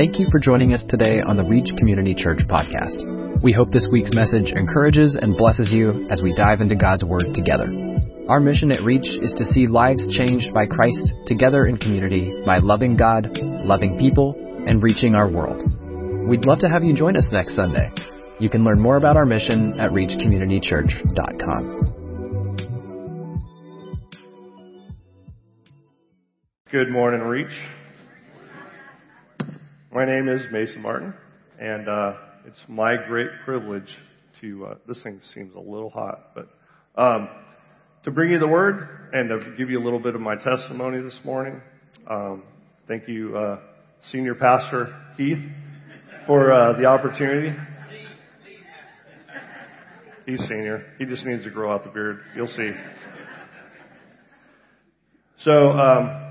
Thank you for joining us today on the Reach Community Church podcast. We hope this week's message encourages and blesses you as we dive into God's Word together. Our mission at Reach is to see lives changed by Christ together in community by loving God, loving people, and reaching our world. We'd love to have you join us next Sunday. You can learn more about our mission at reachcommunitychurch.com. Good morning, Reach. My name is Mason Martin, and uh, it's my great privilege to. Uh, this thing seems a little hot, but um, to bring you the word and to give you a little bit of my testimony this morning. Um, thank you, uh, Senior Pastor Heath, for uh, the opportunity. He's senior. He just needs to grow out the beard. You'll see. So. Um,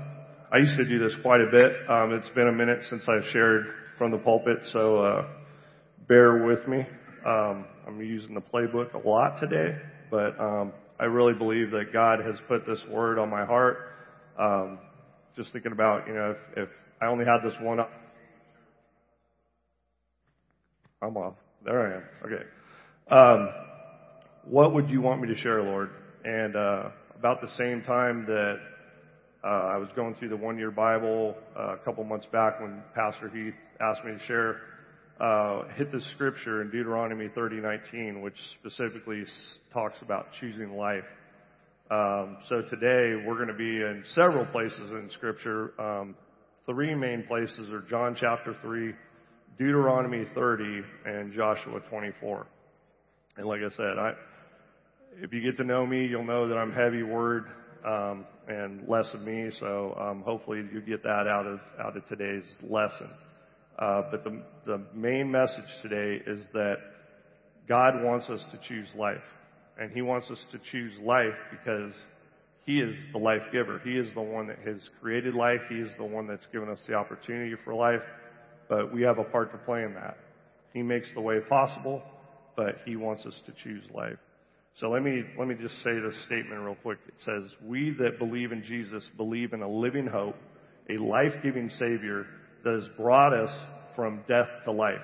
I used to do this quite a bit. Um, it's been a minute since I've shared from the pulpit, so uh, bear with me. Um, I'm using the playbook a lot today, but um, I really believe that God has put this word on my heart. Um, just thinking about, you know, if, if I only had this one. I'm off. There I am. Okay. Um, what would you want me to share, Lord? And uh, about the same time that uh, I was going through the one year Bible uh, a couple months back when Pastor Heath asked me to share, uh, hit the scripture in Deuteronomy 30:19, which specifically talks about choosing life. Um, so today we're going to be in several places in scripture. Um, three main places are John chapter 3, Deuteronomy 30, and Joshua 24. And like I said, I, if you get to know me, you'll know that I'm heavy word um, and less of me. So um, hopefully you get that out of out of today's lesson. Uh, but the the main message today is that God wants us to choose life, and He wants us to choose life because He is the life giver. He is the one that has created life. He is the one that's given us the opportunity for life. But we have a part to play in that. He makes the way possible, but He wants us to choose life. So let me, let me just say this statement real quick. It says, We that believe in Jesus believe in a living hope, a life giving Savior that has brought us from death to life.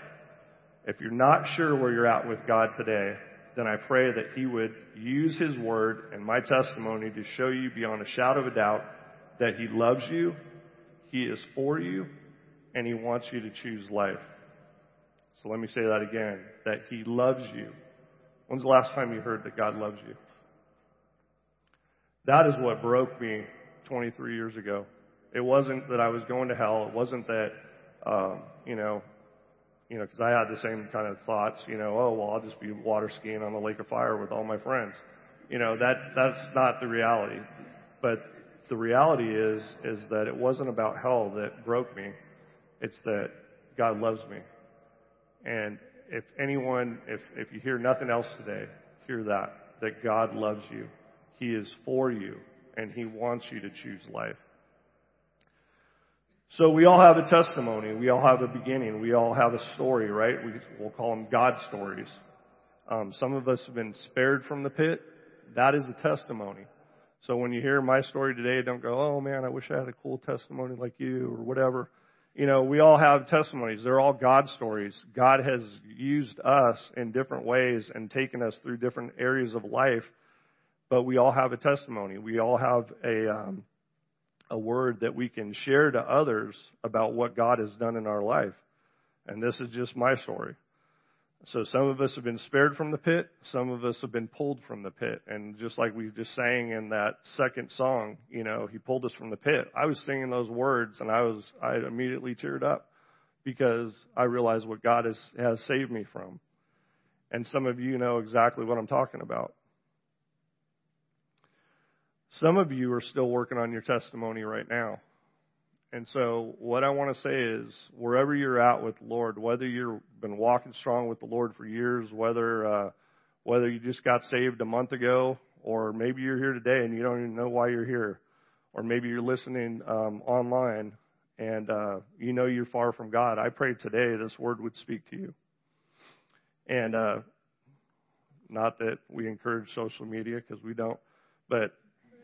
If you're not sure where you're at with God today, then I pray that He would use His Word and my testimony to show you beyond a shadow of a doubt that He loves you, He is for you, and He wants you to choose life. So let me say that again, that He loves you When's the last time you heard that God loves you? That is what broke me 23 years ago. It wasn't that I was going to hell. It wasn't that, um, you know, you know, because I had the same kind of thoughts. You know, oh well, I'll just be water skiing on the lake of fire with all my friends. You know, that that's not the reality. But the reality is is that it wasn't about hell that broke me. It's that God loves me, and if anyone, if, if you hear nothing else today, hear that, that God loves you. He is for you and He wants you to choose life. So we all have a testimony. We all have a beginning. We all have a story, right? We, we'll call them God stories. Um, some of us have been spared from the pit. That is a testimony. So when you hear my story today, don't go, oh man, I wish I had a cool testimony like you or whatever you know, we all have testimonies. They're all God stories. God has used us in different ways and taken us through different areas of life, but we all have a testimony. We all have a um, a word that we can share to others about what God has done in our life. And this is just my story. So some of us have been spared from the pit, some of us have been pulled from the pit. And just like we just sang in that second song, you know, he pulled us from the pit. I was singing those words and I was I immediately teared up because I realized what God has has saved me from. And some of you know exactly what I'm talking about. Some of you are still working on your testimony right now. And so, what I want to say is, wherever you're at with the Lord, whether you've been walking strong with the Lord for years, whether uh, whether you just got saved a month ago, or maybe you're here today and you don't even know why you're here, or maybe you're listening um, online and uh, you know you're far from God, I pray today this word would speak to you. And uh, not that we encourage social media because we don't, but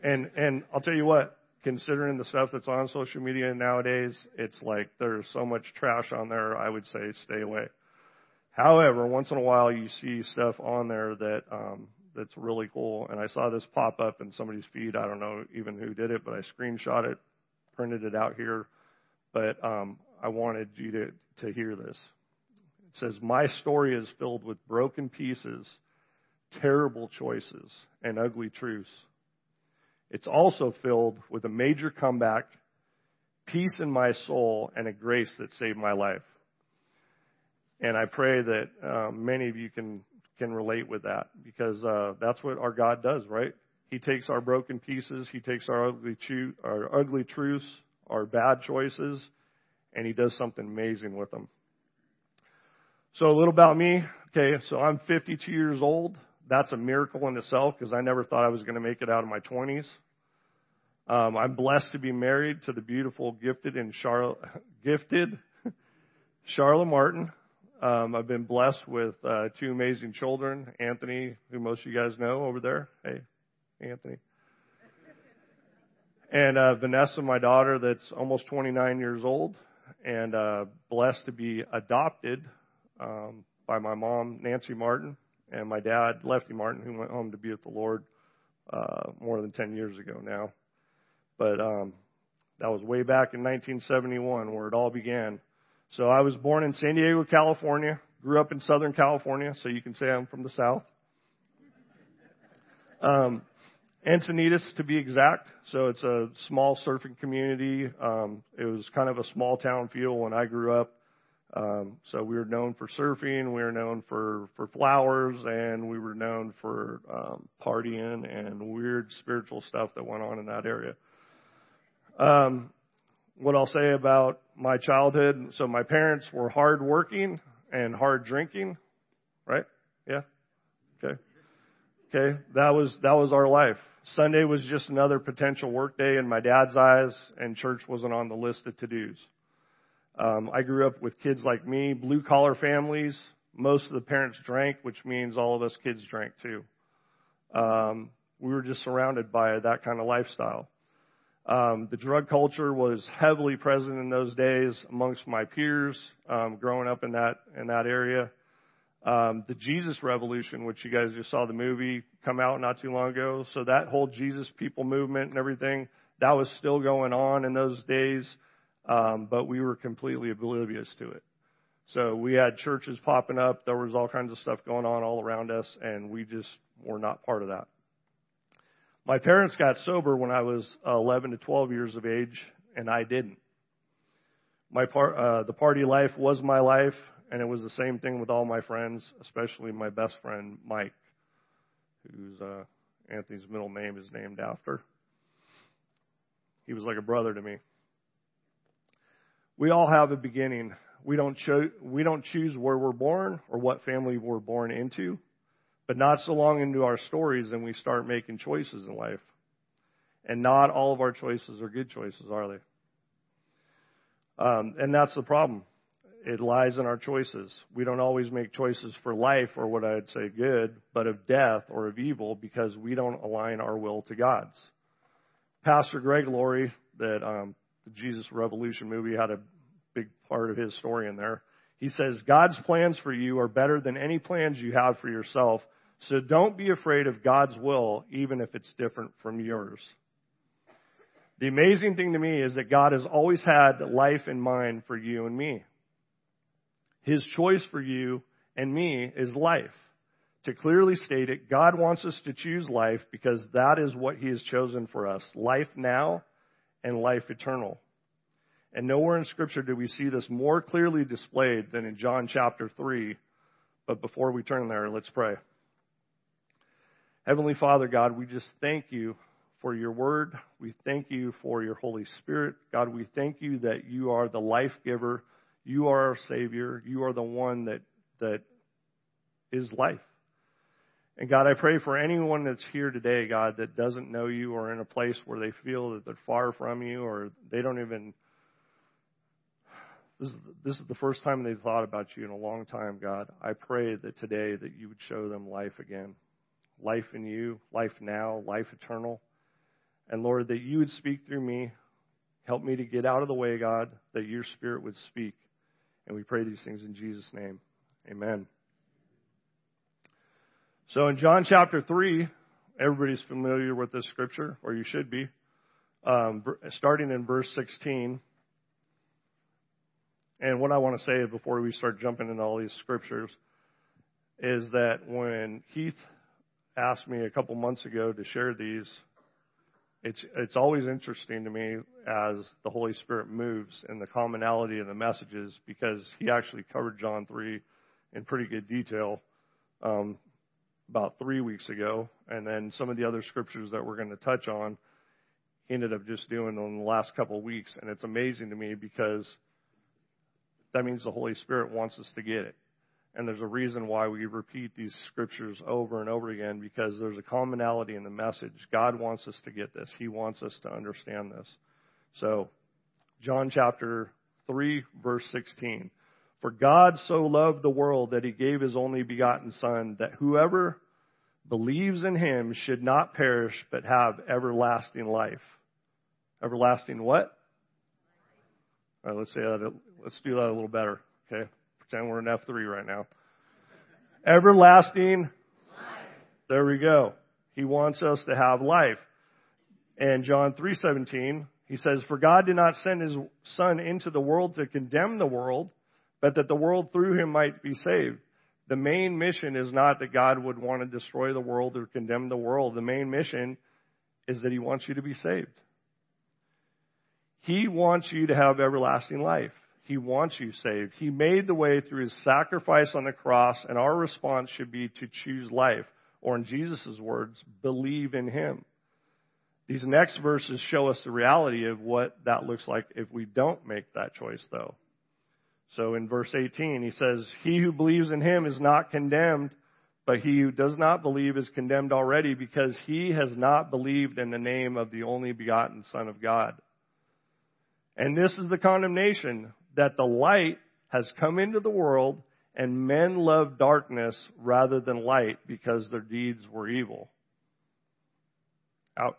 and and I'll tell you what, considering the stuff that's on social media nowadays, it's like there's so much trash on there, I would say stay away. However, once in a while you see stuff on there that um, that's really cool. And I saw this pop up in somebody's feed. I don't know even who did it, but I screenshot it, printed it out here. But um, I wanted you to, to hear this. It says, My story is filled with broken pieces, terrible choices, and ugly truths. It's also filled with a major comeback, peace in my soul, and a grace that saved my life. And I pray that um, many of you can can relate with that because uh, that's what our God does, right? He takes our broken pieces, He takes our ugly, our ugly truths, our bad choices, and He does something amazing with them. So a little about me. Okay, so I'm 52 years old. That's a miracle in itself because I never thought I was going to make it out of my 20s. Um, I'm blessed to be married to the beautiful, gifted, and Charlotte, gifted Charlotte Martin. Um, I've been blessed with uh, two amazing children, Anthony, who most of you guys know over there. Hey, Anthony. And uh, Vanessa, my daughter, that's almost 29 years old, and uh, blessed to be adopted um, by my mom, Nancy Martin, and my dad, Lefty Martin, who went home to be with the Lord uh, more than 10 years ago now. But um, that was way back in 1971 where it all began. So I was born in San Diego, California, grew up in Southern California, so you can say I'm from the South. Um, Encinitas, to be exact. So it's a small surfing community. Um, it was kind of a small town feel when I grew up. Um, so we were known for surfing, we were known for for flowers, and we were known for um, partying and weird spiritual stuff that went on in that area. Um, what I'll say about my childhood. So my parents were hard working and hard drinking, right? Yeah. Okay. Okay. That was, that was our life. Sunday was just another potential work day in my dad's eyes and church wasn't on the list of to-dos. Um, I grew up with kids like me, blue collar families. Most of the parents drank, which means all of us kids drank too. Um, we were just surrounded by that kind of lifestyle. Um, the drug culture was heavily present in those days amongst my peers um, growing up in that in that area. Um, the Jesus Revolution, which you guys just saw the movie come out not too long ago, so that whole Jesus people movement and everything that was still going on in those days, um, but we were completely oblivious to it. So we had churches popping up. There was all kinds of stuff going on all around us, and we just were not part of that. My parents got sober when I was 11 to 12 years of age, and I didn't. My par- uh, the party life was my life, and it was the same thing with all my friends, especially my best friend Mike, who's uh, Anthony's middle name is named after. He was like a brother to me. We all have a beginning. We don't cho- we don't choose where we're born or what family we're born into. But not so long into our stories and we start making choices in life. And not all of our choices are good choices, are they? Um, and that's the problem. It lies in our choices. We don't always make choices for life or what I'd say good, but of death or of evil because we don't align our will to God's. Pastor Greg Laurie, that um, the Jesus Revolution movie had a big part of his story in there. He says, God's plans for you are better than any plans you have for yourself so don't be afraid of God's will, even if it's different from yours. The amazing thing to me is that God has always had life in mind for you and me. His choice for you and me is life. To clearly state it, God wants us to choose life because that is what He has chosen for us life now and life eternal. And nowhere in Scripture do we see this more clearly displayed than in John chapter 3. But before we turn there, let's pray. Heavenly Father, God, we just thank you for your word. We thank you for your Holy Spirit. God, we thank you that you are the life giver. You are our Savior. You are the one that, that is life. And God, I pray for anyone that's here today, God, that doesn't know you or in a place where they feel that they're far from you or they don't even. This is, this is the first time they've thought about you in a long time, God. I pray that today that you would show them life again life in you, life now, life eternal. And Lord, that you would speak through me. Help me to get out of the way, God, that your spirit would speak. And we pray these things in Jesus' name. Amen. So in John chapter 3, everybody's familiar with this scripture, or you should be, um, starting in verse 16. And what I want to say before we start jumping into all these scriptures is that when Heath asked me a couple months ago to share these, it's it's always interesting to me as the Holy Spirit moves and the commonality of the messages because he actually covered John three in pretty good detail um, about three weeks ago, and then some of the other scriptures that we're going to touch on, he ended up just doing in the last couple of weeks, and it's amazing to me because that means the Holy Spirit wants us to get it. And there's a reason why we repeat these scriptures over and over again because there's a commonality in the message. God wants us to get this. He wants us to understand this. So, John chapter 3 verse 16. For God so loved the world that he gave his only begotten son that whoever believes in him should not perish but have everlasting life. Everlasting what? All right, let's say that. Let's do that a little better. Okay. Pretend we're in F3 right now. Everlasting. Life. There we go. He wants us to have life. And John 3:17, he says, "For God did not send his son into the world to condemn the world, but that the world through him might be saved." The main mission is not that God would want to destroy the world or condemn the world. The main mission is that he wants you to be saved. He wants you to have everlasting life. He wants you saved. He made the way through his sacrifice on the cross, and our response should be to choose life, or in Jesus' words, believe in him. These next verses show us the reality of what that looks like if we don't make that choice, though. So in verse 18, he says, He who believes in him is not condemned, but he who does not believe is condemned already because he has not believed in the name of the only begotten Son of God. And this is the condemnation that the light has come into the world and men love darkness rather than light because their deeds were evil. Ouch.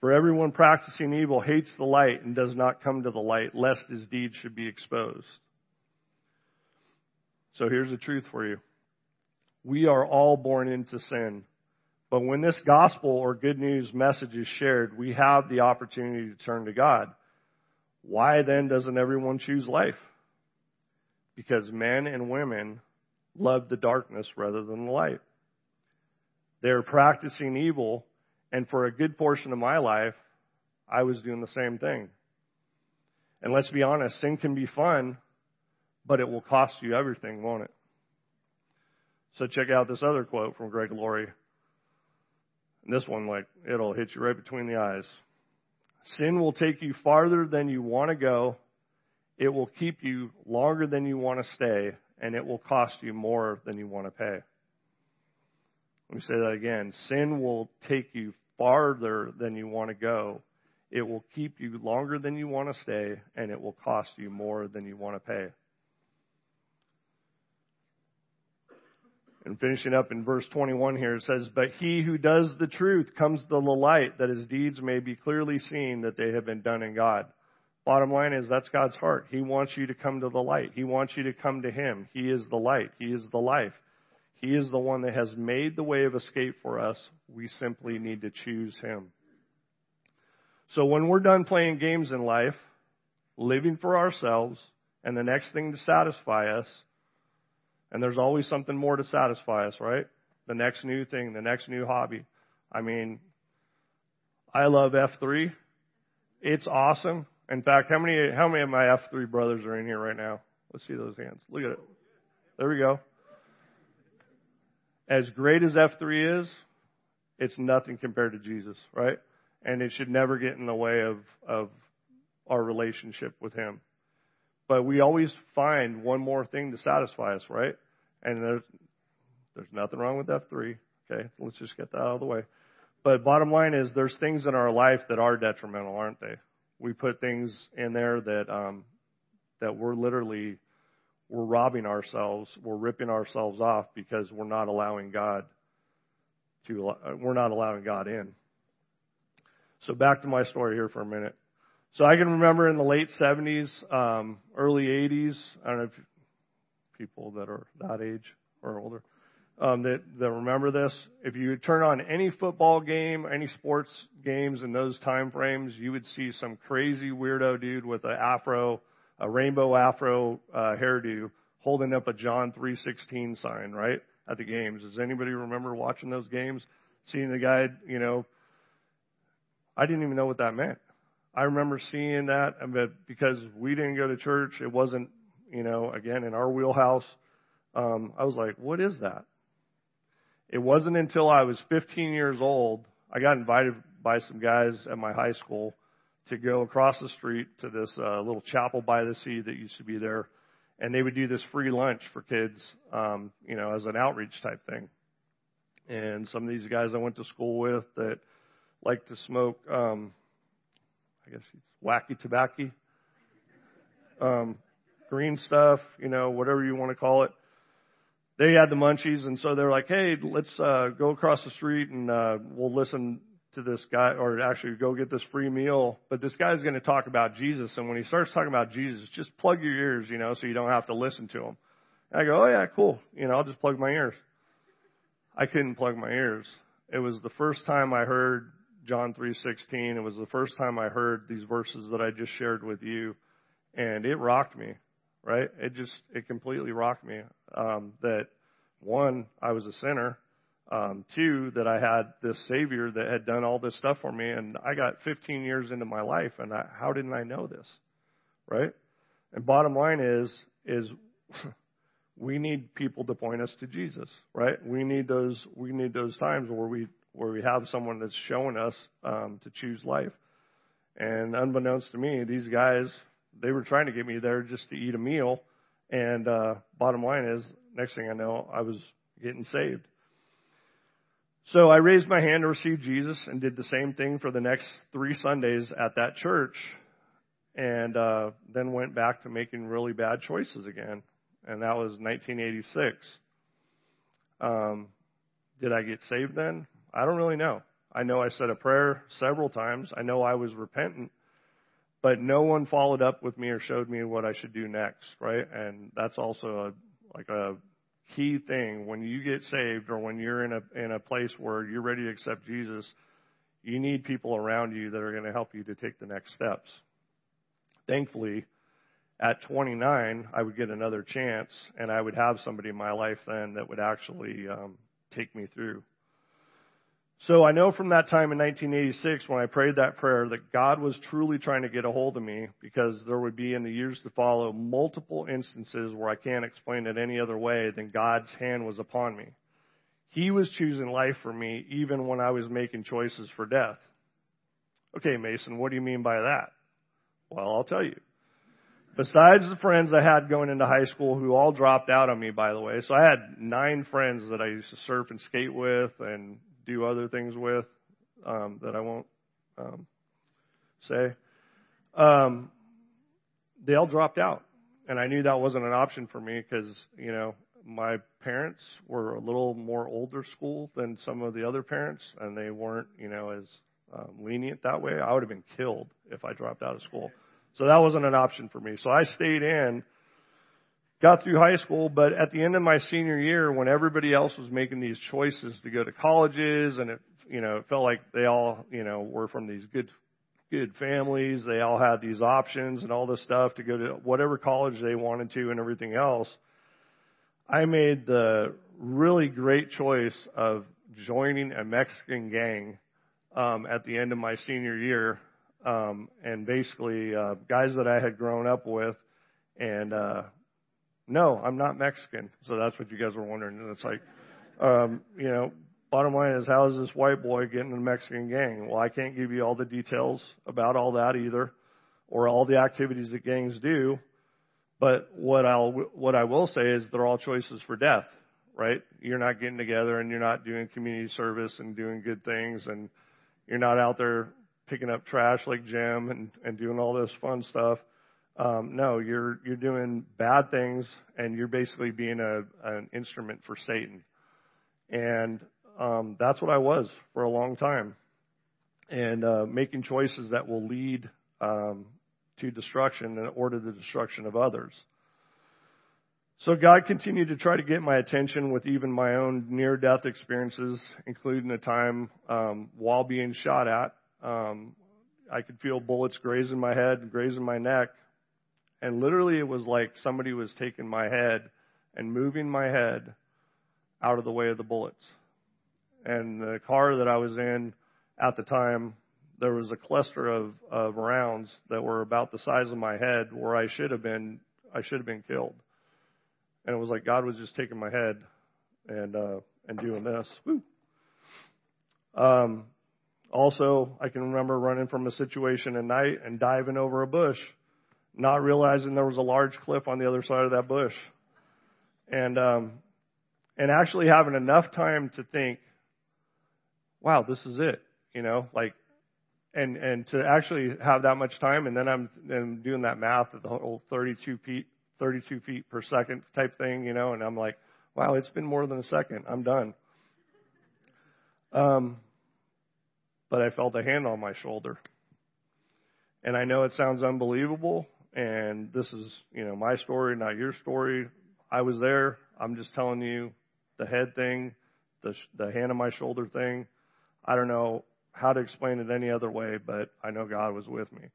For everyone practicing evil hates the light and does not come to the light, lest his deeds should be exposed. So here's the truth for you. We are all born into sin. But when this gospel or good news message is shared, we have the opportunity to turn to God. Why then doesn't everyone choose life? Because men and women love the darkness rather than the light. They're practicing evil, and for a good portion of my life, I was doing the same thing. And let's be honest, sin can be fun, but it will cost you everything, won't it? So check out this other quote from Greg Laurie. This one, like, it'll hit you right between the eyes. Sin will take you farther than you want to go. It will keep you longer than you want to stay, and it will cost you more than you want to pay. Let me say that again. Sin will take you farther than you want to go. It will keep you longer than you want to stay, and it will cost you more than you want to pay. And finishing up in verse 21 here, it says, But he who does the truth comes to the light, that his deeds may be clearly seen that they have been done in God. Bottom line is, that's God's heart. He wants you to come to the light. He wants you to come to Him. He is the light. He is the life. He is the one that has made the way of escape for us. We simply need to choose Him. So when we're done playing games in life, living for ourselves, and the next thing to satisfy us and there's always something more to satisfy us, right? The next new thing, the next new hobby. I mean, I love F3. It's awesome. In fact, how many how many of my F3 brothers are in here right now? Let's see those hands. Look at it. There we go. As great as F3 is, it's nothing compared to Jesus, right? And it should never get in the way of of our relationship with him. But we always find one more thing to satisfy us, right? And there's, there's nothing wrong with F3. Okay, let's just get that out of the way. But bottom line is, there's things in our life that are detrimental, aren't they? We put things in there that um, that we're literally we're robbing ourselves, we're ripping ourselves off because we're not allowing God to uh, we're not allowing God in. So back to my story here for a minute. So I can remember in the late 70s, um, early 80s. I don't know if people that are that age or older um, that that remember this. If you turn on any football game, any sports games in those time frames, you would see some crazy weirdo dude with an afro, a rainbow afro uh, hairdo, holding up a John 3:16 sign right at the games. Does anybody remember watching those games? Seeing the guy, you know, I didn't even know what that meant. I remember seeing that, but because we didn't go to church, it wasn't, you know, again in our wheelhouse. Um, I was like, what is that? It wasn't until I was 15 years old, I got invited by some guys at my high school to go across the street to this uh, little chapel by the sea that used to be there, and they would do this free lunch for kids, um, you know, as an outreach type thing. And some of these guys I went to school with that like to smoke, um, I guess it's wacky tobacco, um, green stuff, you know, whatever you want to call it they had the munchies, and so they're like, "Hey, let's uh, go across the street and uh, we'll listen to this guy, or actually go get this free meal." But this guy's going to talk about Jesus, and when he starts talking about Jesus, just plug your ears, you know, so you don't have to listen to him. And I go, "Oh yeah, cool. You know, I'll just plug my ears." I couldn't plug my ears. It was the first time I heard John 3:16. It was the first time I heard these verses that I just shared with you, and it rocked me right? It just it completely rocked me um, that one I was a sinner, um, two that I had this Savior that had done all this stuff for me, and I got 15 years into my life, and I, how didn't I know this, right? And bottom line is is we need people to point us to Jesus, right? We need those we need those times where we where we have someone that's showing us um, to choose life. And unbeknownst to me, these guys they were trying to get me there just to eat a meal. And uh, bottom line is, next thing I know, I was getting saved. So I raised my hand to receive Jesus and did the same thing for the next three Sundays at that church. And uh, then went back to making really bad choices again. And that was 1986. Um, did I get saved then? I don't really know. I know I said a prayer several times. I know I was repentant but no one followed up with me or showed me what I should do next, right? And that's also a, like a key thing when you get saved or when you're in a in a place where you're ready to accept Jesus, you need people around you that are going to help you to take the next steps. Thankfully, at 29, I would get another chance, and I would have somebody in my life then that would actually um, take me through. So I know from that time in 1986 when I prayed that prayer that God was truly trying to get a hold of me because there would be in the years to follow multiple instances where I can't explain it any other way than God's hand was upon me. He was choosing life for me even when I was making choices for death. Okay, Mason, what do you mean by that? Well, I'll tell you. Besides the friends I had going into high school who all dropped out on me, by the way. So I had nine friends that I used to surf and skate with and do other things with um, that I won't um, say. Um, they all dropped out, and I knew that wasn't an option for me because you know my parents were a little more older school than some of the other parents, and they weren't you know as um, lenient that way. I would have been killed if I dropped out of school. So that wasn't an option for me. So I stayed in got through high school, but at the end of my senior year, when everybody else was making these choices to go to colleges, and it, you know, it felt like they all, you know, were from these good, good families. They all had these options and all this stuff to go to whatever college they wanted to and everything else. I made the really great choice of joining a Mexican gang um, at the end of my senior year, um, and basically uh, guys that I had grown up with, and uh, no, I'm not Mexican. So that's what you guys were wondering. And it's like, um, you know, bottom line is, how is this white boy getting in a Mexican gang? Well, I can't give you all the details about all that either, or all the activities that gangs do. But what I'll what I will say is they're all choices for death, right? You're not getting together and you're not doing community service and doing good things, and you're not out there picking up trash like Jim and and doing all this fun stuff. Um, no, you're you're doing bad things, and you're basically being a an instrument for Satan. And um, that's what I was for a long time, and uh, making choices that will lead um, to destruction or to the destruction of others. So God continued to try to get my attention with even my own near-death experiences, including a time um, while being shot at. Um, I could feel bullets grazing my head and grazing my neck, and literally it was like somebody was taking my head and moving my head out of the way of the bullets. And the car that I was in at the time, there was a cluster of, of rounds that were about the size of my head where I should have been I should have been killed. And it was like God was just taking my head and uh and doing this. Woo. Um also I can remember running from a situation at night and diving over a bush, not realizing there was a large cliff on the other side of that bush. And um and actually having enough time to think, wow, this is it, you know, like, and and to actually have that much time, and then I'm and doing that math at the whole 32 feet, 32 feet per second type thing, you know, and I'm like, wow, it's been more than a second, I'm done. Um, but I felt a hand on my shoulder, and I know it sounds unbelievable, and this is, you know, my story, not your story. I was there. I'm just telling you the head thing, the, the hand on my shoulder thing. I don't know how to explain it any other way, but I know God was with me.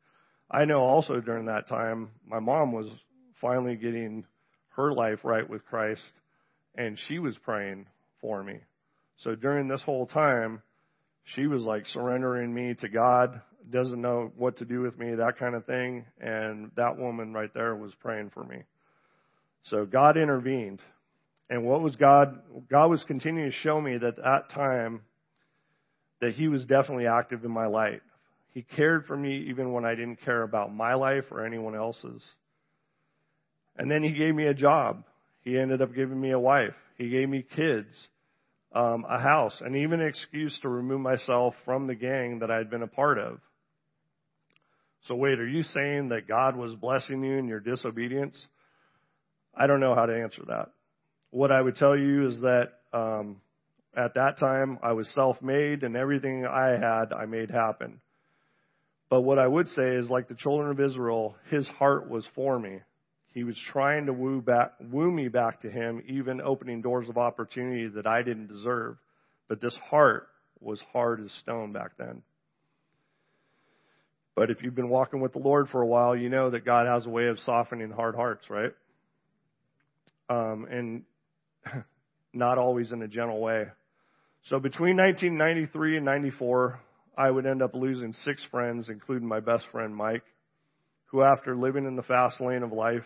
I know also during that time, my mom was finally getting her life right with Christ, and she was praying for me. So during this whole time, she was like surrendering me to God, doesn't know what to do with me, that kind of thing. And that woman right there was praying for me. So God intervened. And what was God? God was continuing to show me that at that time that He was definitely active in my life. He cared for me even when I didn't care about my life or anyone else's. And then He gave me a job. He ended up giving me a wife. He gave me kids, um, a house, and even an excuse to remove myself from the gang that I had been a part of. So wait, are you saying that God was blessing you in your disobedience? I don't know how to answer that what I would tell you is that um, at that time I was self-made, and everything I had I made happen. But what I would say is, like the children of Israel, his heart was for me. He was trying to woo back, woo me back to him, even opening doors of opportunity that I didn't deserve. But this heart was hard as stone back then. But if you've been walking with the Lord for a while, you know that God has a way of softening hard hearts, right? Um, and not always in a gentle way. So between 1993 and 94, I would end up losing six friends, including my best friend Mike, who after living in the fast lane of life,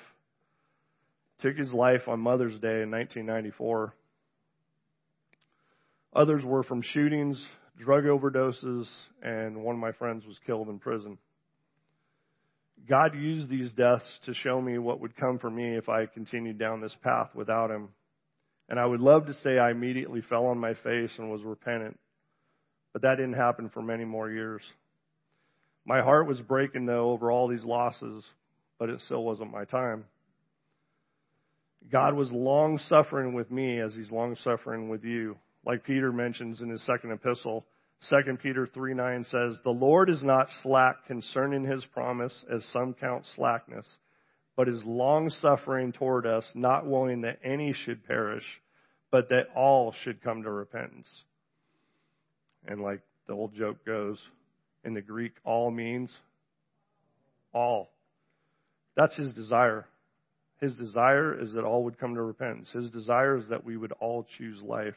took his life on Mother's Day in 1994. Others were from shootings, drug overdoses, and one of my friends was killed in prison. God used these deaths to show me what would come for me if I continued down this path without Him. And I would love to say I immediately fell on my face and was repentant, but that didn't happen for many more years. My heart was breaking though over all these losses, but it still wasn't my time. God was long suffering with me as he's long suffering with you. Like Peter mentions in his second epistle, 2 Peter 3 9 says, The Lord is not slack concerning his promise, as some count slackness but is long suffering toward us, not willing that any should perish, but that all should come to repentance. And like the old joke goes, in the Greek, all means all. That's his desire. His desire is that all would come to repentance. His desire is that we would all choose life.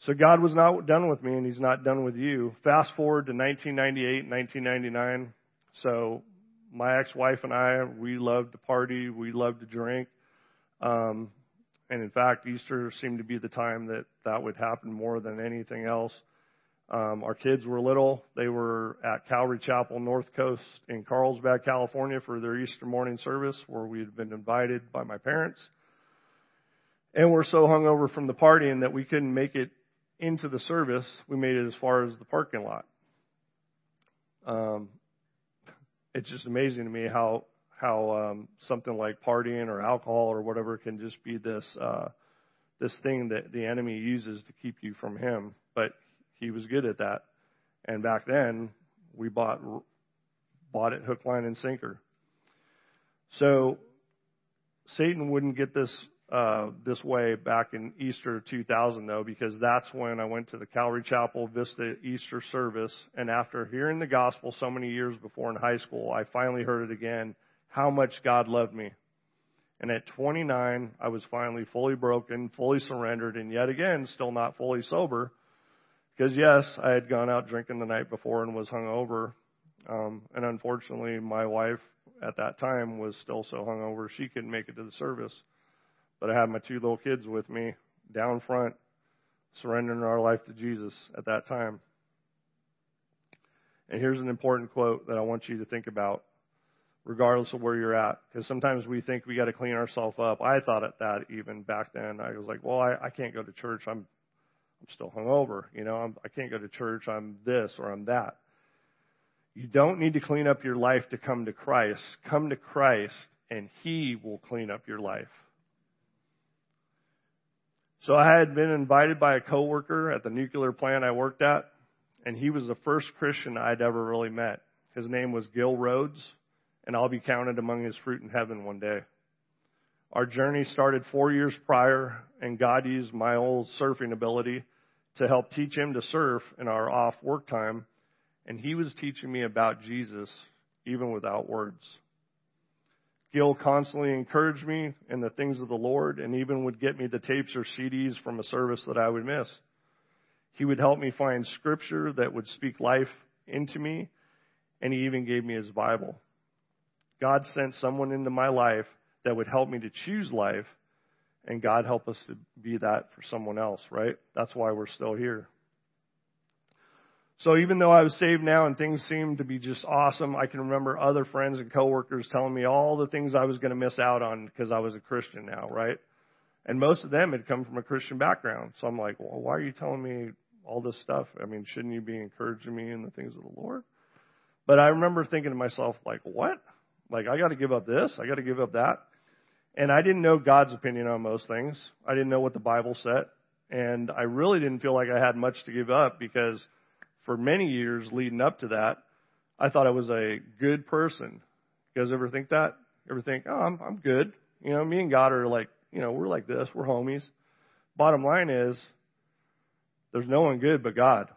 So God was not done with me, and He's not done with you. Fast forward to 1998, 1999. So my ex-wife and I, we loved to party, we loved to drink. Um, and in fact, Easter seemed to be the time that that would happen more than anything else. Um, our kids were little. They were at Calvary Chapel North Coast in Carlsbad, California for their Easter morning service where we had been invited by my parents. And we're so hungover from the partying that we couldn't make it into the service. We made it as far as the parking lot. Um, it's just amazing to me how how um, something like partying or alcohol or whatever can just be this uh, this thing that the enemy uses to keep you from him. But he was good at that. And back then, we bought bought it hook, line, and sinker. So Satan wouldn't get this uh, this way back in Easter 2000 though, because that's when I went to the Calvary Chapel Vista Easter service, and after hearing the gospel so many years before in high school, I finally heard it again. How much God loved me. And at 29, I was finally fully broken, fully surrendered, and yet again, still not fully sober. Because yes, I had gone out drinking the night before and was hungover. Um, and unfortunately, my wife at that time was still so hungover she couldn't make it to the service. But I had my two little kids with me down front, surrendering our life to Jesus at that time. And here's an important quote that I want you to think about regardless of where you're at. Because sometimes we think we got to clean ourselves up. I thought at that even back then. I was like, well, I, I can't go to church. I'm I'm still hungover. You know, I'm, I can't go to church. I'm this or I'm that. You don't need to clean up your life to come to Christ. Come to Christ, and He will clean up your life. So I had been invited by a coworker at the nuclear plant I worked at, and he was the first Christian I'd ever really met. His name was Gil Rhodes and I'll be counted among his fruit in heaven one day. Our journey started four years prior, and God used my old surfing ability to help teach him to surf in our off work time, and he was teaching me about Jesus even without words. Gil constantly encouraged me in the things of the Lord and even would get me the tapes or CDs from a service that I would miss. He would help me find scripture that would speak life into me, and he even gave me his Bible. God sent someone into my life that would help me to choose life, and God help us to be that for someone else, right? That's why we're still here. So even though I was saved now and things seemed to be just awesome, I can remember other friends and coworkers telling me all the things I was going to miss out on because I was a Christian now, right? And most of them had come from a Christian background. So I'm like, well, why are you telling me all this stuff? I mean, shouldn't you be encouraging me in the things of the Lord? But I remember thinking to myself, like, what? Like, I got to give up this, I got to give up that. And I didn't know God's opinion on most things. I didn't know what the Bible said. And I really didn't feel like I had much to give up because for many years leading up to that, I thought I was a good person. You guys ever think that? Ever think, oh, I'm, I'm good. You know, me and God are like, you know, we're like this. We're homies. Bottom line is, there's no one good but God.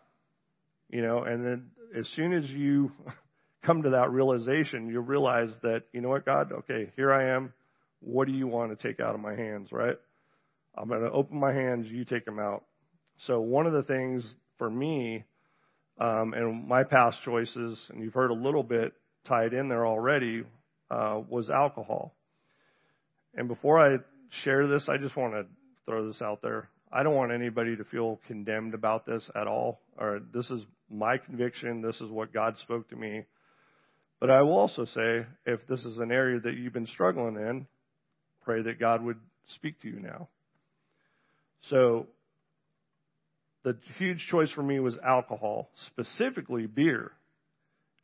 You know, and then as soon as you come to that realization, you'll realize that, you know what, God, okay, here I am. What do you want to take out of my hands, right? I'm going to open my hands, you take them out. So one of the things for me, um, and my past choices, and you've heard a little bit tied in there already, uh, was alcohol. And before I share this, I just want to throw this out there. I don't want anybody to feel condemned about this at all. Or this is my conviction. This is what God spoke to me. But I will also say, if this is an area that you've been struggling in, pray that God would speak to you now. So, the huge choice for me was alcohol, specifically beer.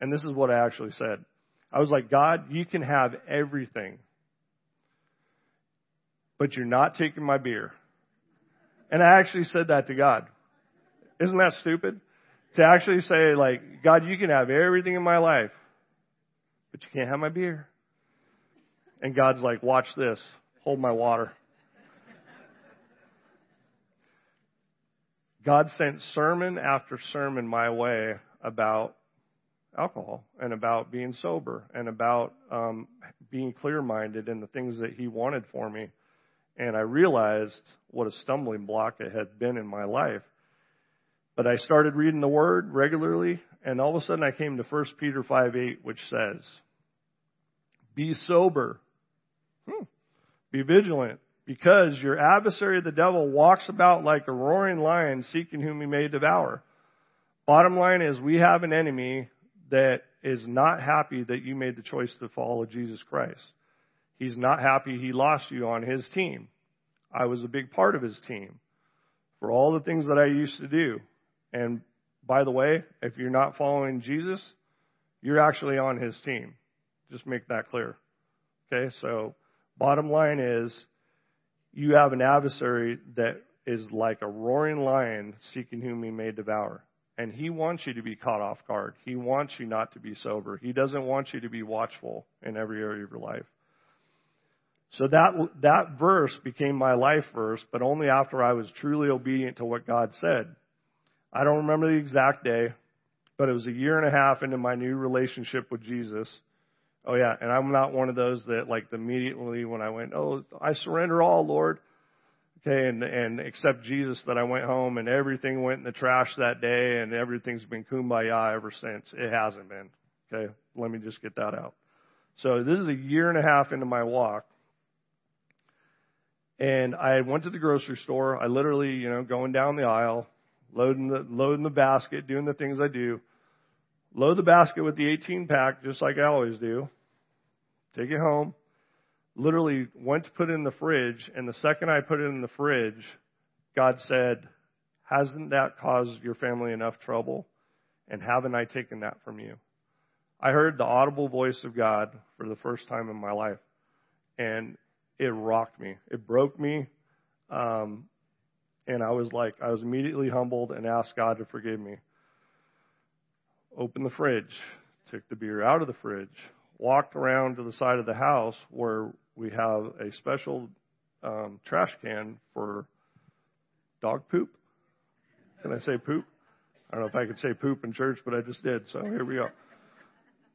And this is what I actually said. I was like, God, you can have everything, but you're not taking my beer. And I actually said that to God. Isn't that stupid? To actually say, like, God, you can have everything in my life, but you can't have my beer. And God's like, watch this. Hold my water. God sent sermon after sermon my way about alcohol and about being sober and about um, being clear minded and the things that He wanted for me. And I realized what a stumbling block it had been in my life. But I started reading the Word regularly, and all of a sudden I came to 1 Peter 5 8, which says, be sober. Hmm. Be vigilant, because your adversary, the devil, walks about like a roaring lion seeking whom he may devour. Bottom line is, we have an enemy that is not happy that you made the choice to follow Jesus Christ. He's not happy he lost you on his team. I was a big part of his team for all the things that I used to do. And by the way, if you're not following Jesus, you're actually on his team. Just make that clear. Okay, so bottom line is you have an adversary that is like a roaring lion seeking whom he may devour. And he wants you to be caught off guard. He wants you not to be sober. He doesn't want you to be watchful in every area of your life. So that, that verse became my life verse, but only after I was truly obedient to what God said. I don't remember the exact day, but it was a year and a half into my new relationship with Jesus. Oh yeah, and I'm not one of those that like immediately when I went, oh, I surrender all, Lord okay, and, and accept Jesus that I went home and everything went in the trash that day and everything's been kumbaya ever since. It hasn't been. Okay, let me just get that out. So this is a year and a half into my walk. And I went to the grocery store. I literally, you know, going down the aisle, loading the loading the basket, doing the things I do. Load the basket with the 18 pack, just like I always do. Take it home literally went to put it in the fridge, and the second I put it in the fridge, God said, Hasn't that caused your family enough trouble? And haven't I taken that from you? I heard the audible voice of God for the first time in my life, and it rocked me. It broke me. Um, and I was like, I was immediately humbled and asked God to forgive me. Opened the fridge, took the beer out of the fridge, walked around to the side of the house where we have a special um, trash can for dog poop. Can I say poop? I don't know if I could say poop in church, but I just did. So here we go.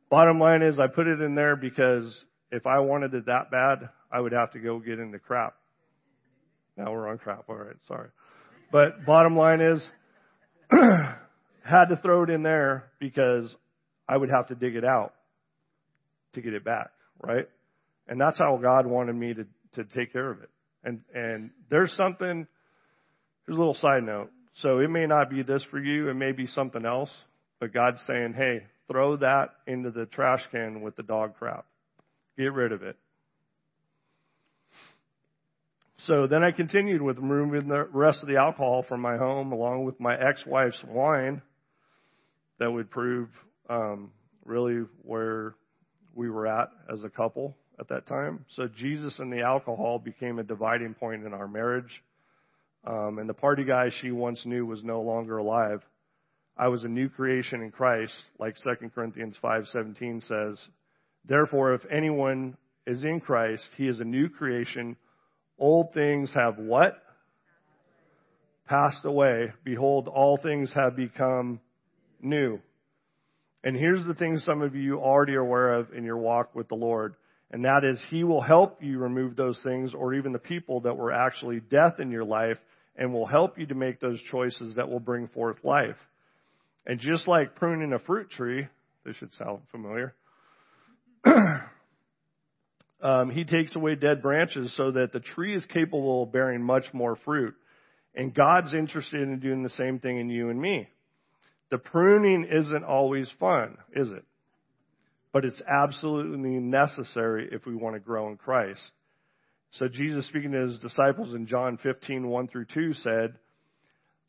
Bottom line is I put it in there because if I wanted it that bad, I would have to go get into crap. Now we're on crap. All right. Sorry. But bottom line is had to throw it in there because I would have to dig it out to get it back. Right. And that's how God wanted me to, to take care of it. And, and there's something, here's a little side note. So it may not be this for you, it may be something else, but God's saying, hey, throw that into the trash can with the dog crap. Get rid of it. So then I continued with removing the rest of the alcohol from my home along with my ex-wife's wine that would prove um, really where we were at as a couple at that time. So Jesus and the alcohol became a dividing point in our marriage. Um, and the party guy she once knew was no longer alive. I was a new creation in Christ, like 2 Corinthians 5:17 says. Therefore, if anyone is in Christ, he is a new creation. Old things have what? Passed away. Behold, all things have become new. And here's the thing some of you already are aware of in your walk with the Lord. And that is, He will help you remove those things or even the people that were actually death in your life and will help you to make those choices that will bring forth life. And just like pruning a fruit tree, this should sound familiar, um, He takes away dead branches so that the tree is capable of bearing much more fruit. And God's interested in doing the same thing in you and me. The pruning isn't always fun, is it? but it's absolutely necessary if we want to grow in Christ. So Jesus speaking to his disciples in John 15, 1 through 2 said,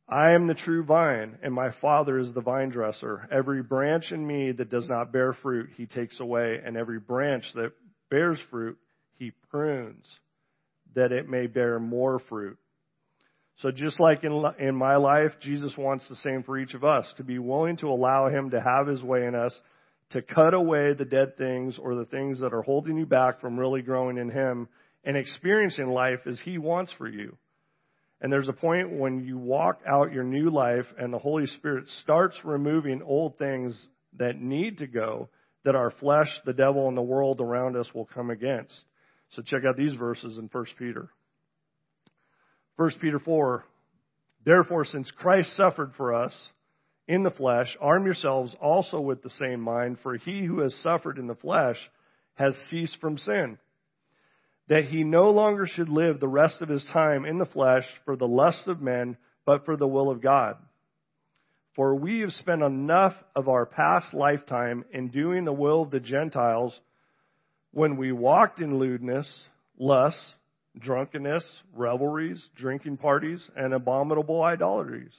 I am the true vine, and my Father is the vine dresser. Every branch in me that does not bear fruit, he takes away, and every branch that bears fruit, he prunes, that it may bear more fruit. So just like in, in my life, Jesus wants the same for each of us, to be willing to allow him to have his way in us to cut away the dead things or the things that are holding you back from really growing in Him and experiencing life as He wants for you. And there's a point when you walk out your new life and the Holy Spirit starts removing old things that need to go that our flesh, the devil, and the world around us will come against. So check out these verses in 1 Peter. 1 Peter 4. Therefore, since Christ suffered for us, in the flesh, arm yourselves also with the same mind, for he who has suffered in the flesh has ceased from sin, that he no longer should live the rest of his time in the flesh for the lusts of men, but for the will of God. For we have spent enough of our past lifetime in doing the will of the Gentiles when we walked in lewdness, lusts, drunkenness, revelries, drinking parties, and abominable idolatries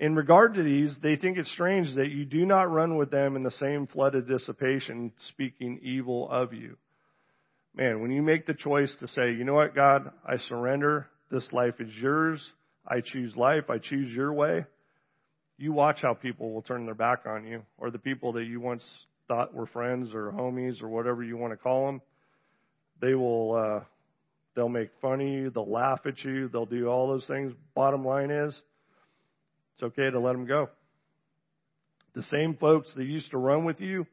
in regard to these, they think it strange that you do not run with them in the same flood of dissipation, speaking evil of you. man, when you make the choice to say, you know what, God, I surrender. This life is yours. I choose life. I choose your way. You watch how people will turn their back on you, or the people that you once thought were friends or homies or whatever you want to call them. They will, uh, they'll make fun of you. They'll laugh at you. They'll do all those things. Bottom line is, it's okay to let them go. The same folks that used to run with you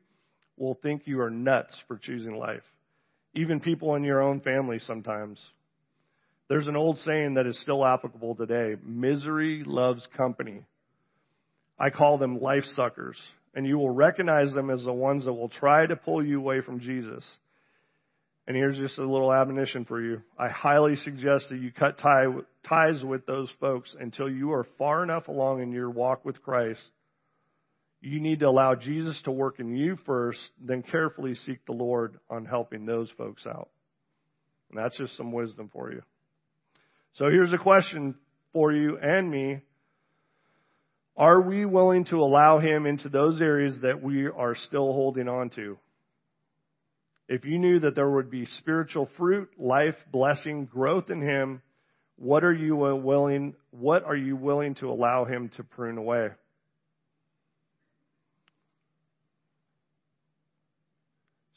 will think you are nuts for choosing life. Even people in your own family sometimes. There's an old saying that is still applicable today. Misery loves company. I call them life suckers. And you will recognize them as the ones that will try to pull you away from Jesus. And here's just a little admonition for you. I highly suggest that you cut tie, ties with those folks until you are far enough along in your walk with Christ you need to allow Jesus to work in you first, then carefully seek the Lord on helping those folks out. And that's just some wisdom for you. So here's a question for you and me. Are we willing to allow Him into those areas that we are still holding on to? If you knew that there would be spiritual fruit, life, blessing, growth in Him, what are you willing, what are you willing to allow Him to prune away?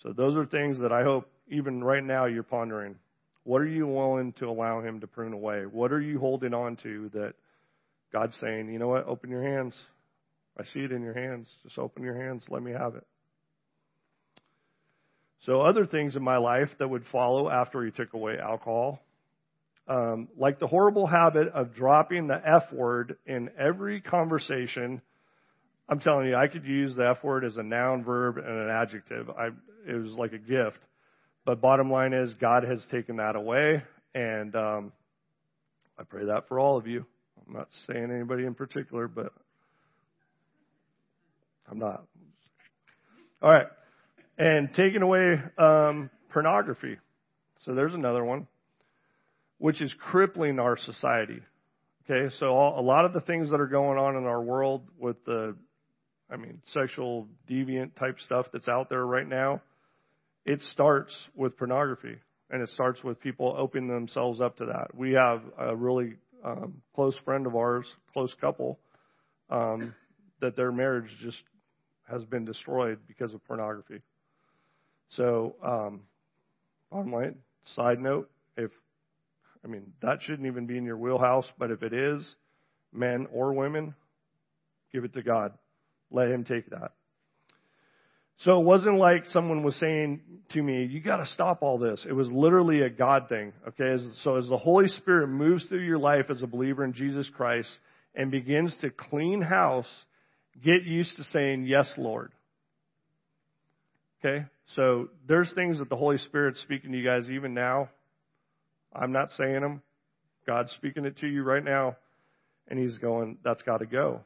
So those are things that I hope even right now you're pondering. What are you willing to allow him to prune away? What are you holding on to that God's saying, you know what, open your hands. I see it in your hands. Just open your hands. Let me have it. So other things in my life that would follow after he took away alcohol, um, like the horrible habit of dropping the F word in every conversation. I'm telling you, I could use the F word as a noun, verb, and an adjective. I, it was like a gift. But bottom line is, God has taken that away, and um, I pray that for all of you. I'm not saying anybody in particular, but I'm not. All right, and taking away um, pornography. So there's another one, which is crippling our society. Okay, so all, a lot of the things that are going on in our world with the, I mean, sexual deviant type stuff that's out there right now, it starts with pornography and it starts with people opening themselves up to that. We have a really um, close friend of ours, close couple, um, that their marriage just has been destroyed because of pornography. So, um, bottom line, side note, if I mean that shouldn't even be in your wheelhouse, but if it is, men or women, give it to God. Let Him take that. So it wasn't like someone was saying to me, you gotta stop all this. It was literally a God thing. Okay. So as the Holy Spirit moves through your life as a believer in Jesus Christ and begins to clean house, get used to saying, yes, Lord. Okay. So there's things that the Holy Spirit's speaking to you guys even now. I'm not saying them. God's speaking it to you right now. And He's going, that's gotta go.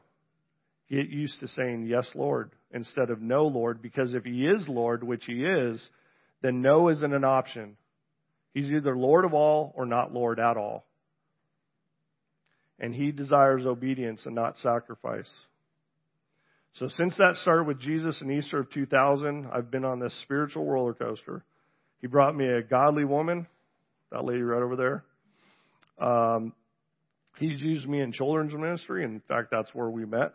Get used to saying, Yes, Lord, instead of No, Lord, because if He is Lord, which He is, then no isn't an option. He's either Lord of all or not Lord at all. And He desires obedience and not sacrifice. So since that started with Jesus in Easter of 2000, I've been on this spiritual roller coaster. He brought me a godly woman, that lady right over there. Um, he's used me in children's ministry. In fact, that's where we met.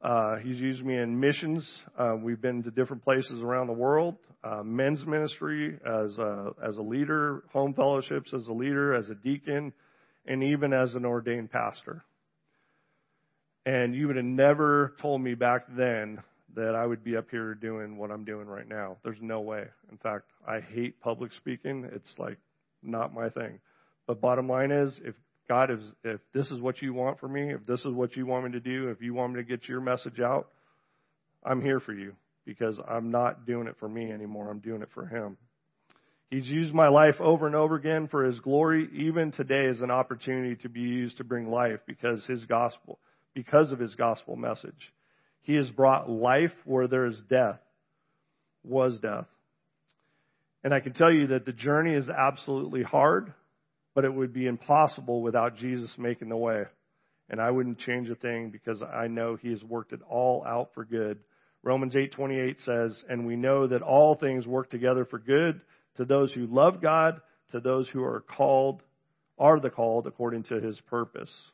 Uh, he's used me in missions. Uh, we've been to different places around the world. Uh, men's ministry as a, as a leader, home fellowships as a leader, as a deacon, and even as an ordained pastor. And you would have never told me back then that I would be up here doing what I'm doing right now. There's no way. In fact, I hate public speaking. It's like not my thing. But bottom line is, if God, if, if this is what you want for me, if this is what you want me to do, if you want me to get your message out, I'm here for you because I'm not doing it for me anymore. I'm doing it for Him. He's used my life over and over again for His glory. Even today is an opportunity to be used to bring life because His gospel, because of His gospel message. He has brought life where there is death, was death. And I can tell you that the journey is absolutely hard but it would be impossible without Jesus making the way. And I wouldn't change a thing because I know he has worked it all out for good. Romans 8:28 says, "And we know that all things work together for good to those who love God, to those who are called, are the called according to his purpose.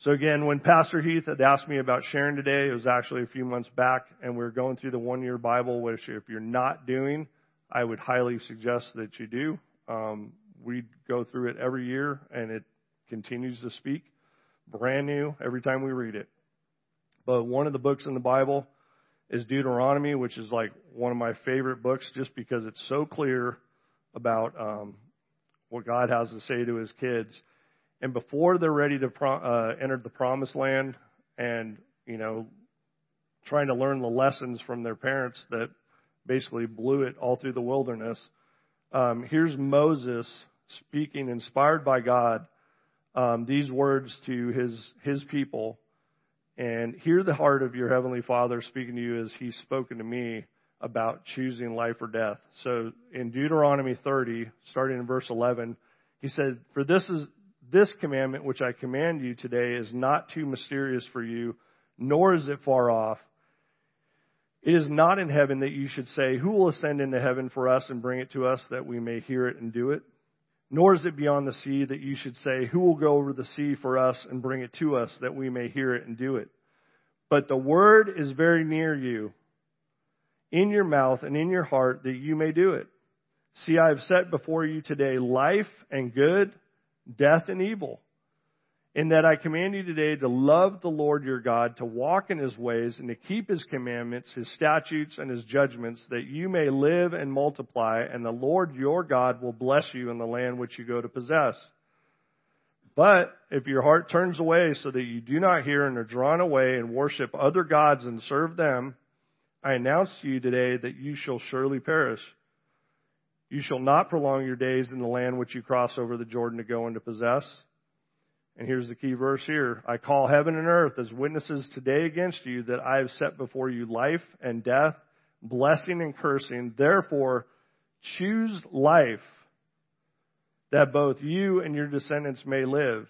So again, when Pastor Heath had asked me about sharing today, it was actually a few months back, and we are going through the one year Bible, which if you're not doing, I would highly suggest that you do. Um, we go through it every year, and it continues to speak brand new every time we read it. But one of the books in the Bible is Deuteronomy, which is like one of my favorite books just because it's so clear about um, what God has to say to his kids. And before they're ready to pro- uh, enter the promised land and, you know, trying to learn the lessons from their parents that basically blew it all through the wilderness, um, here's Moses speaking, inspired by God, um, these words to his, his people and hear the heart of your heavenly Father speaking to you as He's spoken to me about choosing life or death. So in Deuteronomy 30, starting in verse 11, He said, "For this is this commandment which I command you today is not too mysterious for you, nor is it far off." It is not in heaven that you should say, Who will ascend into heaven for us and bring it to us that we may hear it and do it? Nor is it beyond the sea that you should say, Who will go over the sea for us and bring it to us that we may hear it and do it? But the word is very near you, in your mouth and in your heart, that you may do it. See, I have set before you today life and good, death and evil in that I command you today to love the Lord your God, to walk in his ways, and to keep his commandments, his statutes, and his judgments, that you may live and multiply, and the Lord your God will bless you in the land which you go to possess. But if your heart turns away so that you do not hear and are drawn away and worship other gods and serve them, I announce to you today that you shall surely perish. You shall not prolong your days in the land which you cross over the Jordan to go and to possess. And here's the key verse here. I call heaven and earth as witnesses today against you that I have set before you life and death, blessing and cursing. Therefore, choose life that both you and your descendants may live.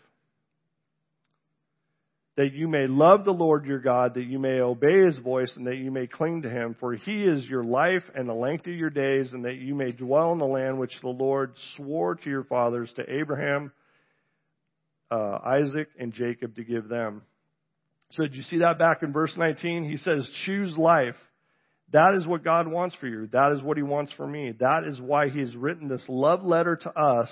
That you may love the Lord your God, that you may obey his voice, and that you may cling to him. For he is your life and the length of your days, and that you may dwell in the land which the Lord swore to your fathers, to Abraham, uh, Isaac and Jacob to give them. So did you see that back in verse 19? He says, choose life. That is what God wants for you. That is what He wants for me. That is why He has written this love letter to us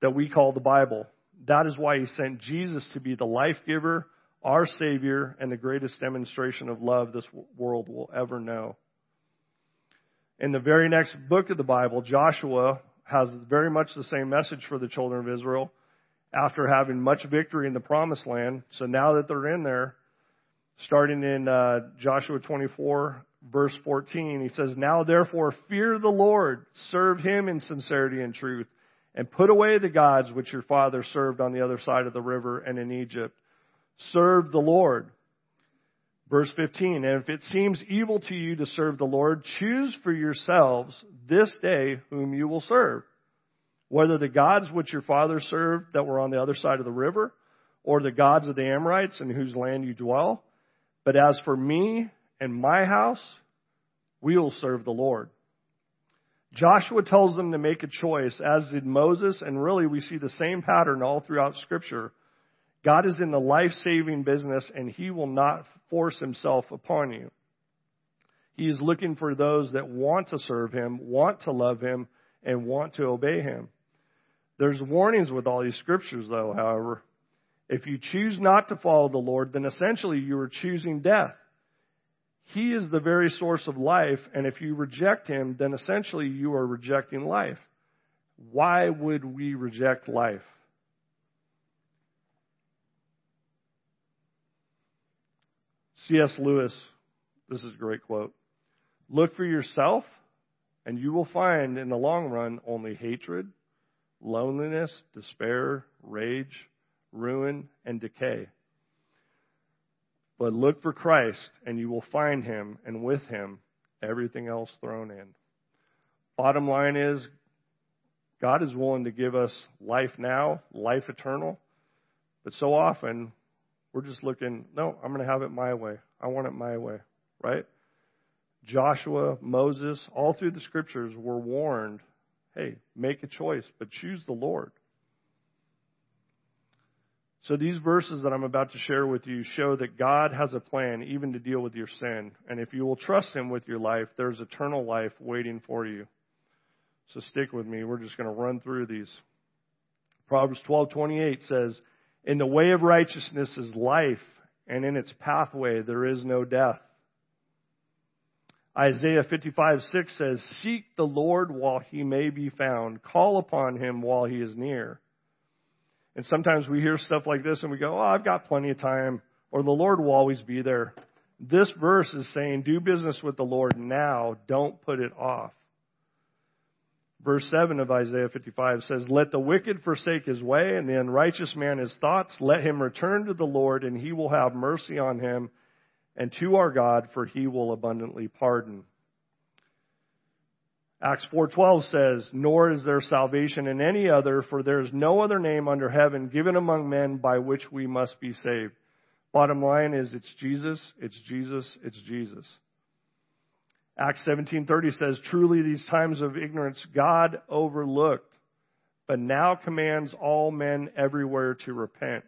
that we call the Bible. That is why He sent Jesus to be the life giver, our Savior, and the greatest demonstration of love this world will ever know. In the very next book of the Bible, Joshua has very much the same message for the children of Israel after having much victory in the promised land. So now that they're in there, starting in uh, Joshua 24, verse 14, he says, Now therefore fear the Lord, serve him in sincerity and truth, and put away the gods which your father served on the other side of the river and in Egypt. Serve the Lord. Verse 15, and if it seems evil to you to serve the Lord, choose for yourselves this day whom you will serve whether the gods which your fathers served that were on the other side of the river, or the gods of the Amorites in whose land you dwell. But as for me and my house, we will serve the Lord. Joshua tells them to make a choice, as did Moses, and really we see the same pattern all throughout Scripture. God is in the life saving business, and He will not force Himself upon you. He is looking for those that want to serve Him, want to love Him, and want to obey Him. There's warnings with all these scriptures, though, however. If you choose not to follow the Lord, then essentially you are choosing death. He is the very source of life, and if you reject Him, then essentially you are rejecting life. Why would we reject life? C.S. Lewis, this is a great quote. Look for yourself, and you will find in the long run only hatred, loneliness, despair, rage, ruin, and decay. But look for Christ, and you will find him, and with him, everything else thrown in. Bottom line is, God is willing to give us life now, life eternal, but so often we're just looking, no, I'm going to have it my way. I want it my way, right? Joshua, Moses, all through the scriptures were warned hey, make a choice, but choose the Lord. So these verses that I'm about to share with you show that God has a plan even to deal with your sin. And if you will trust Him with your life, there's eternal life waiting for you. So stick with me. We're just going to run through these. Proverbs 12:28 says, "In the way of righteousness is life, and in its pathway there is no death." Isaiah 55:6 says, "Seek the Lord while he may be found; call upon him while he is near." And sometimes we hear stuff like this and we go, oh, I've got plenty of time, or the Lord will always be there. This verse is saying, do business with the Lord now, don't put it off. Verse 7 of Isaiah 55 says, Let the wicked forsake his way, and the unrighteous man his thoughts. Let him return to the Lord, and he will have mercy on him, and to our God, for he will abundantly pardon. Acts 4:12 says, "Nor is there salvation in any other, for there is no other name under heaven given among men by which we must be saved." Bottom line is it's Jesus, it's Jesus, it's Jesus. Acts 17:30 says, "Truly these times of ignorance God overlooked, but now commands all men everywhere to repent."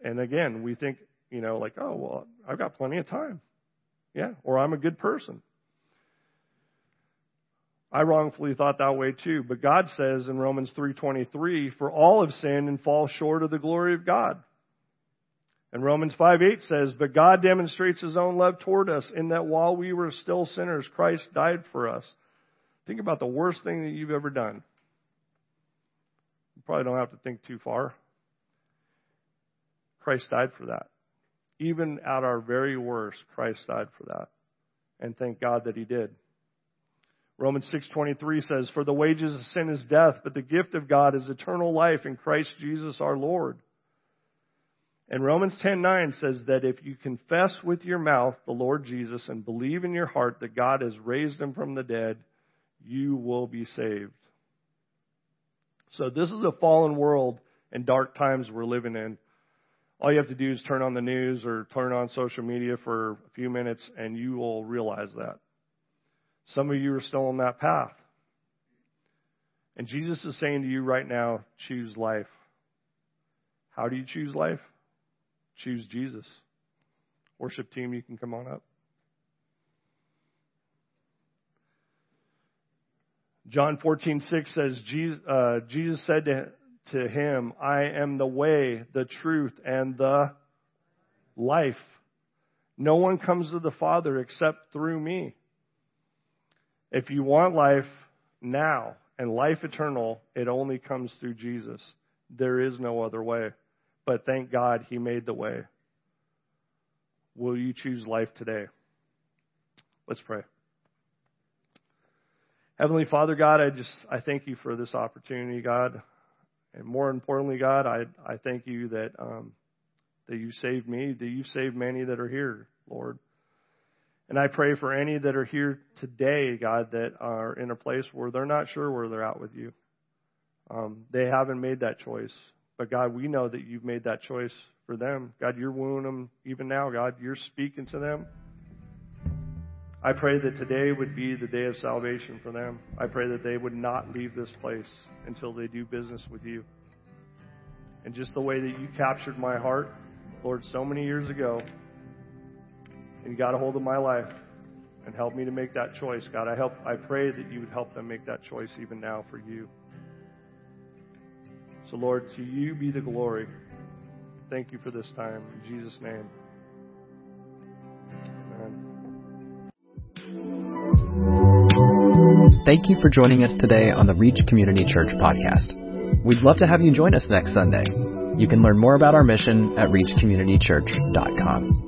And again, we think, you know, like, "Oh, well, I've got plenty of time." Yeah, or I'm a good person. I wrongfully thought that way too, but God says in Romans 3:23, "For all have sinned and fall short of the glory of God." And Romans 5:8 says, "But God demonstrates his own love toward us in that while we were still sinners, Christ died for us." Think about the worst thing that you've ever done. You probably don't have to think too far. Christ died for that. Even at our very worst, Christ died for that. And thank God that he did. Romans 6:23 says, "For the wages of sin is death, but the gift of God is eternal life in Christ Jesus our Lord." And Romans 10:9 says that if you confess with your mouth the Lord Jesus and believe in your heart that God has raised him from the dead, you will be saved. So this is a fallen world and dark times we're living in. All you have to do is turn on the news or turn on social media for a few minutes and you will realize that. Some of you are still on that path. And Jesus is saying to you right now, choose life. How do you choose life? Choose Jesus. Worship team, you can come on up. John 14:6 says Jesus, uh, Jesus said to, to him, "I am the way, the truth, and the life. No one comes to the Father except through me." If you want life now and life eternal, it only comes through Jesus. There is no other way. But thank God he made the way. Will you choose life today? Let's pray. Heavenly Father God, I just I thank you for this opportunity, God, and more importantly, God, I I thank you that um, that you saved me, that you saved many that are here, Lord. And I pray for any that are here today, God, that are in a place where they're not sure where they're at with you. Um, they haven't made that choice. But God, we know that you've made that choice for them. God, you're wooing them even now, God. You're speaking to them. I pray that today would be the day of salvation for them. I pray that they would not leave this place until they do business with you. And just the way that you captured my heart, Lord, so many years ago, and you got a hold of my life and help me to make that choice. God, I help I pray that you would help them make that choice even now for you. So Lord, to you be the glory. Thank you for this time. In Jesus' name. Amen. Thank you for joining us today on the Reach Community Church podcast. We'd love to have you join us next Sunday. You can learn more about our mission at reachcommunitychurch.com.